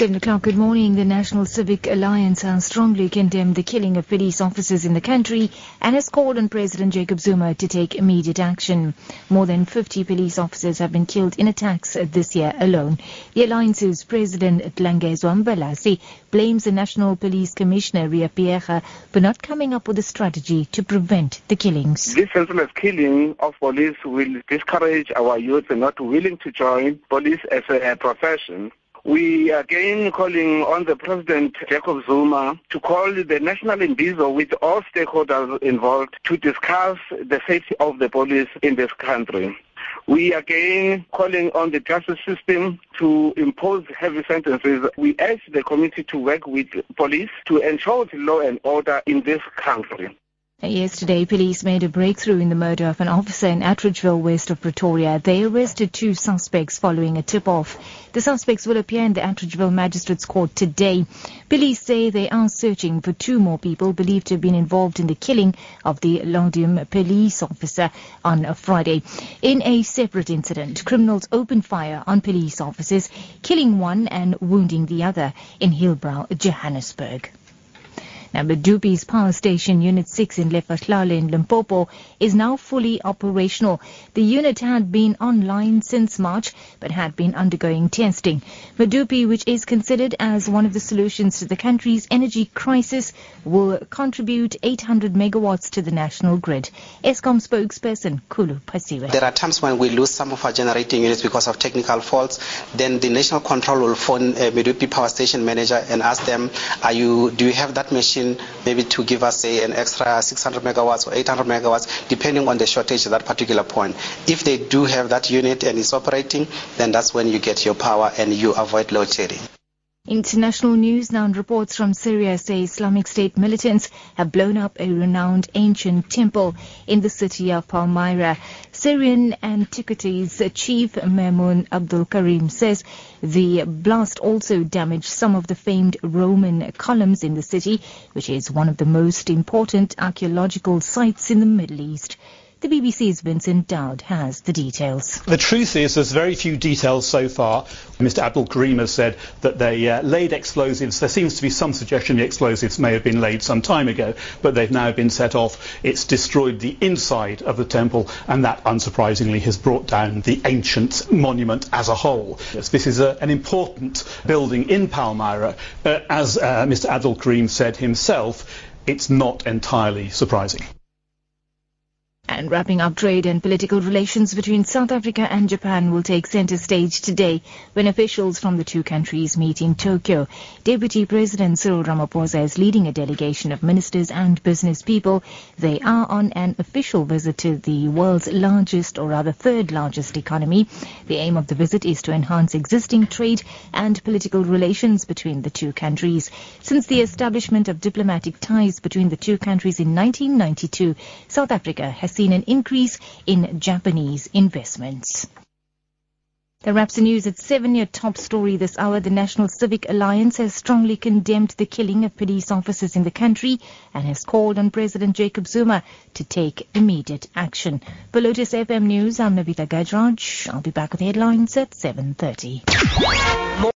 7 o'clock, good morning. The National Civic Alliance has strongly condemned the killing of police officers in the country and has called on President Jacob Zuma to take immediate action. More than 50 police officers have been killed in attacks this year alone. The Alliance's President Tlangezwa Mbalasi blames the National Police Commissioner Ria Phiyega for not coming up with a strategy to prevent the killings. This senseless killing of police will discourage our youth not willing to join police as a profession. We again calling on the President Jacob Zuma to call the National Imbizo with all stakeholders involved to discuss the safety of the police in this country. We again calling on the justice system to impose heavy sentences. We urge the community to work with police to ensure law and order in this country. Yesterday, police made a breakthrough in the murder of an officer in Atteridgeville, west of Pretoria. They arrested two suspects following a tip-off. The suspects will appear in the Atteridgeville Magistrates Court today. Police say they are searching for two more people believed to have been involved in the killing of the Laudium police officer on Friday. In a separate incident, criminals opened fire on police officers, killing one and wounding the other in Hillbrow, Johannesburg. Now, Medupi's power station Unit 6 in Lephalale in Limpopo is now fully operational. The unit had been online since March but had been undergoing testing. Medupi, which is considered as one of the solutions to the country's energy crisis, will contribute 800 megawatts to the national grid. Eskom spokesperson Khulu Phasiwe. There are times when we lose some of our generating units because of technical faults. Then the national control will phone a Medupi power station manager and ask them, "Are you? Do you have that machine?" Maybe to give us say an extra 600 megawatts or 800 megawatts depending on the shortage at that particular point. If they do have that unit and it's operating then that's when you get your power and you avoid load shedding International news now reports from Syria say Islamic State militants have blown up a renowned ancient temple in the city of Palmyra. Syrian Antiquities Chief Mamoun Abdul Karim says the blast also damaged some of the famed Roman columns in the city, which is one of the most important archaeological sites in the Middle East. The BBC's Vincent Dowd has the details. The truth is there's very few details so far. Mr Abdul Karim has said that they uh, laid explosives. There seems to be some suggestion the explosives may have been laid some time ago, but they've now been set off. It's destroyed the inside of the temple, and that, unsurprisingly, has brought down the ancient monument as a whole. Yes, this is a, an important building in Palmyra. Uh, as uh, Mr Abdul Karim said himself, it's not entirely surprising. And wrapping up trade and political relations between South Africa and Japan will take center stage today when officials from the two countries meet in Tokyo. Deputy President Cyril Ramaphosa is leading a delegation of ministers and business people. They are on an official visit to the world's largest or rather third largest economy. The aim of the visit is to enhance existing trade and political relations between the two countries. Since the establishment of diplomatic ties between the two countries in 1992, South Africa has seen an increase in Japanese investments. The wraps the news at 7 your top story this hour. The National Civic Alliance has strongly condemned the killing of police officers in the country and has called on President Jacob Zuma to take immediate action. For Lotus FM News, I'm Navita Gajraj. I'll be back with headlines at 7.30.